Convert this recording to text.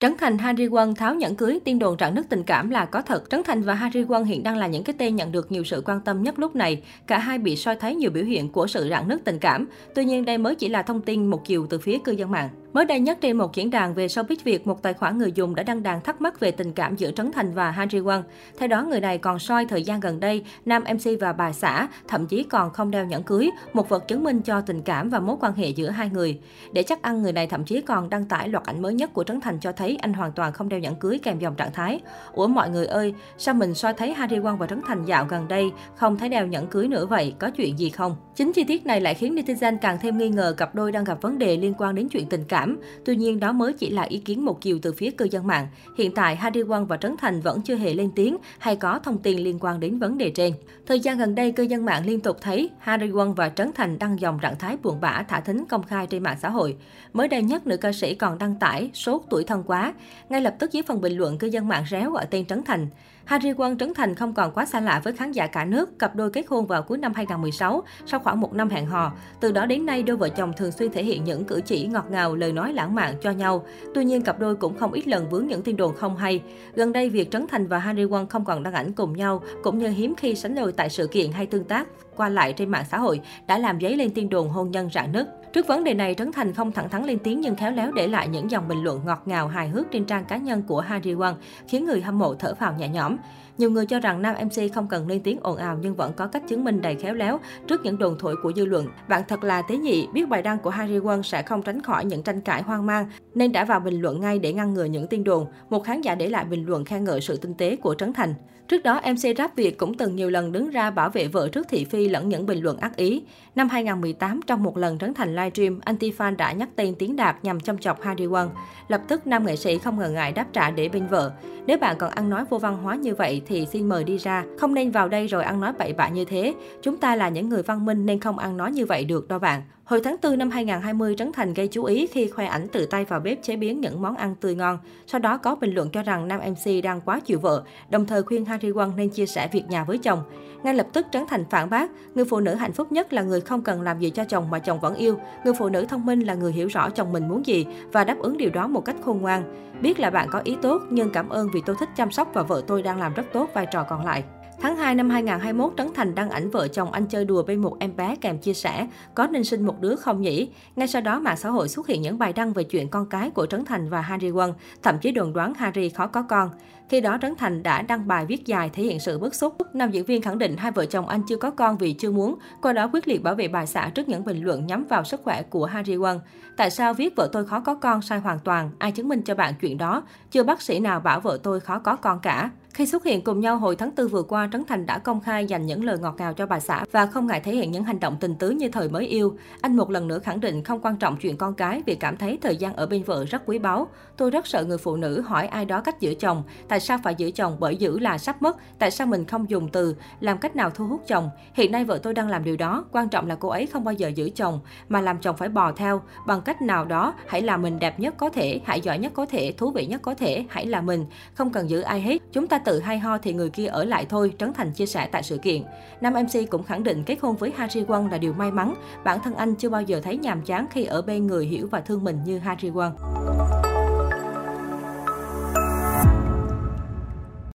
Trấn Thành Harry Won tháo nhẫn cưới, tin đồn rạn nứt tình cảm là có thật. Trấn Thành và Harry Won hiện đang là những cái tên nhận được nhiều sự quan tâm nhất lúc này. Cả hai bị soi thấy nhiều biểu hiện của sự rạn nứt tình cảm. Tuy nhiên đây mới chỉ là thông tin một chiều từ phía cư dân mạng. Mới đây nhất trên một diễn đàn về showbiz Việt, một tài khoản người dùng đã đăng đàn thắc mắc về tình cảm giữa Trấn Thành và Harry Won. Theo đó, người này còn soi thời gian gần đây, nam MC và bà xã thậm chí còn không đeo nhẫn cưới, một vật chứng minh cho tình cảm và mối quan hệ giữa hai người. Để chắc ăn, người này thậm chí còn đăng tải loạt ảnh mới nhất của Trấn Thành cho thấy anh hoàn toàn không đeo nhẫn cưới kèm dòng trạng thái. Ủa mọi người ơi, sao mình soi thấy Harry Won và Trấn Thành dạo gần đây không thấy đeo nhẫn cưới nữa vậy, có chuyện gì không? Chính chi tiết này lại khiến netizen càng thêm nghi ngờ cặp đôi đang gặp vấn đề liên quan đến chuyện tình cảm. Tuy nhiên, đó mới chỉ là ý kiến một chiều từ phía cư dân mạng. Hiện tại, Harry Won và Trấn Thành vẫn chưa hề lên tiếng hay có thông tin liên quan đến vấn đề trên. Thời gian gần đây, cư dân mạng liên tục thấy Harry Won và Trấn Thành đăng dòng trạng thái buồn bã, thả thính công khai trên mạng xã hội. Mới đây nhất, nữ ca sĩ còn đăng tải sốt tuổi thân quá. Ngay lập tức dưới phần bình luận, cư dân mạng réo gọi tên Trấn Thành. Harry Won Trấn Thành không còn quá xa lạ với khán giả cả nước. Cặp đôi kết hôn vào cuối năm 2016, sau khoảng một năm hẹn hò. Từ đó đến nay, đôi vợ chồng thường xuyên thể hiện những cử chỉ ngọt ngào, lời nói lãng mạn cho nhau. Tuy nhiên, cặp đôi cũng không ít lần vướng những tin đồn không hay. Gần đây, việc Trấn Thành và Harry Won không còn đăng ảnh cùng nhau, cũng như hiếm khi sánh đôi tại sự kiện hay tương tác qua lại trên mạng xã hội, đã làm dấy lên tin đồn hôn nhân rạn nứt. Trước vấn đề này, Trấn Thành không thẳng thắn lên tiếng nhưng khéo léo để lại những dòng bình luận ngọt ngào hài hước trên trang cá nhân của Harry Won, khiến người hâm mộ thở phào nhẹ nhõm. Nhiều người cho rằng nam MC không cần lên tiếng ồn ào nhưng vẫn có cách chứng minh đầy khéo léo trước những đồn thổi của dư luận. Bạn thật là tế nhị, biết bài đăng của Harry Won sẽ không tránh khỏi những tranh cãi hoang mang nên đã vào bình luận ngay để ngăn ngừa những tin đồn. Một khán giả để lại bình luận khen ngợi sự tinh tế của Trấn Thành. Trước đó, MC Rap Việt cũng từng nhiều lần đứng ra bảo vệ vợ trước thị phi lẫn những bình luận ác ý. Năm 2018, trong một lần Trấn Thành livestream, anti-fan đã nhắc tên Tiến Đạt nhằm châm chọc Harry Won. Lập tức, nam nghệ sĩ không ngần ngại đáp trả để bên vợ. Nếu bạn còn ăn nói vô văn hóa như vậy thì xin mời đi ra. Không nên vào đây rồi ăn nói bậy bạ như thế. Chúng ta là những người văn minh nên không ăn nói như vậy được đâu bạn. Hồi tháng 4 năm 2020, Trấn Thành gây chú ý khi khoe ảnh tự tay vào bếp chế biến những món ăn tươi ngon. Sau đó có bình luận cho rằng nam MC đang quá chịu vợ, đồng thời khuyên Harry Won nên chia sẻ việc nhà với chồng. Ngay lập tức Trấn Thành phản bác, người phụ nữ hạnh phúc nhất là người không cần làm gì cho chồng mà chồng vẫn yêu. Người phụ nữ thông minh là người hiểu rõ chồng mình muốn gì và đáp ứng điều đó một cách khôn ngoan. Biết là bạn có ý tốt nhưng cảm ơn vì tôi thích chăm sóc và vợ tôi đang làm rất tốt vai trò còn lại. Tháng 2 năm 2021, Trấn Thành đăng ảnh vợ chồng anh chơi đùa bên một em bé kèm chia sẻ, có nên sinh một đứa không nhỉ? Ngay sau đó, mạng xã hội xuất hiện những bài đăng về chuyện con cái của Trấn Thành và Harry Won, thậm chí đồn đoán Harry khó có con. Khi đó, Trấn Thành đã đăng bài viết dài thể hiện sự bức xúc. Nam diễn viên khẳng định hai vợ chồng anh chưa có con vì chưa muốn, qua đó quyết liệt bảo vệ bà xã trước những bình luận nhắm vào sức khỏe của Harry Won. Tại sao viết vợ tôi khó có con sai hoàn toàn? Ai chứng minh cho bạn chuyện đó? Chưa bác sĩ nào bảo vợ tôi khó có con cả. Khi xuất hiện cùng nhau hồi tháng 4 vừa qua, Trấn Thành đã công khai dành những lời ngọt ngào cho bà xã và không ngại thể hiện những hành động tình tứ như thời mới yêu. Anh một lần nữa khẳng định không quan trọng chuyện con cái vì cảm thấy thời gian ở bên vợ rất quý báu. Tôi rất sợ người phụ nữ hỏi ai đó cách giữ chồng. Tại sao phải giữ chồng bởi giữ là sắp mất? Tại sao mình không dùng từ làm cách nào thu hút chồng? Hiện nay vợ tôi đang làm điều đó. Quan trọng là cô ấy không bao giờ giữ chồng mà làm chồng phải bò theo. Bằng cách nào đó, hãy làm mình đẹp nhất có thể, hãy giỏi nhất có thể, thú vị nhất có thể, hãy là mình. Không cần giữ ai hết. Chúng ta tự hay ho thì người kia ở lại thôi, Trấn Thành chia sẻ tại sự kiện. Nam MC cũng khẳng định kết hôn với Harry Won là điều may mắn. Bản thân anh chưa bao giờ thấy nhàm chán khi ở bên người hiểu và thương mình như Harry Won.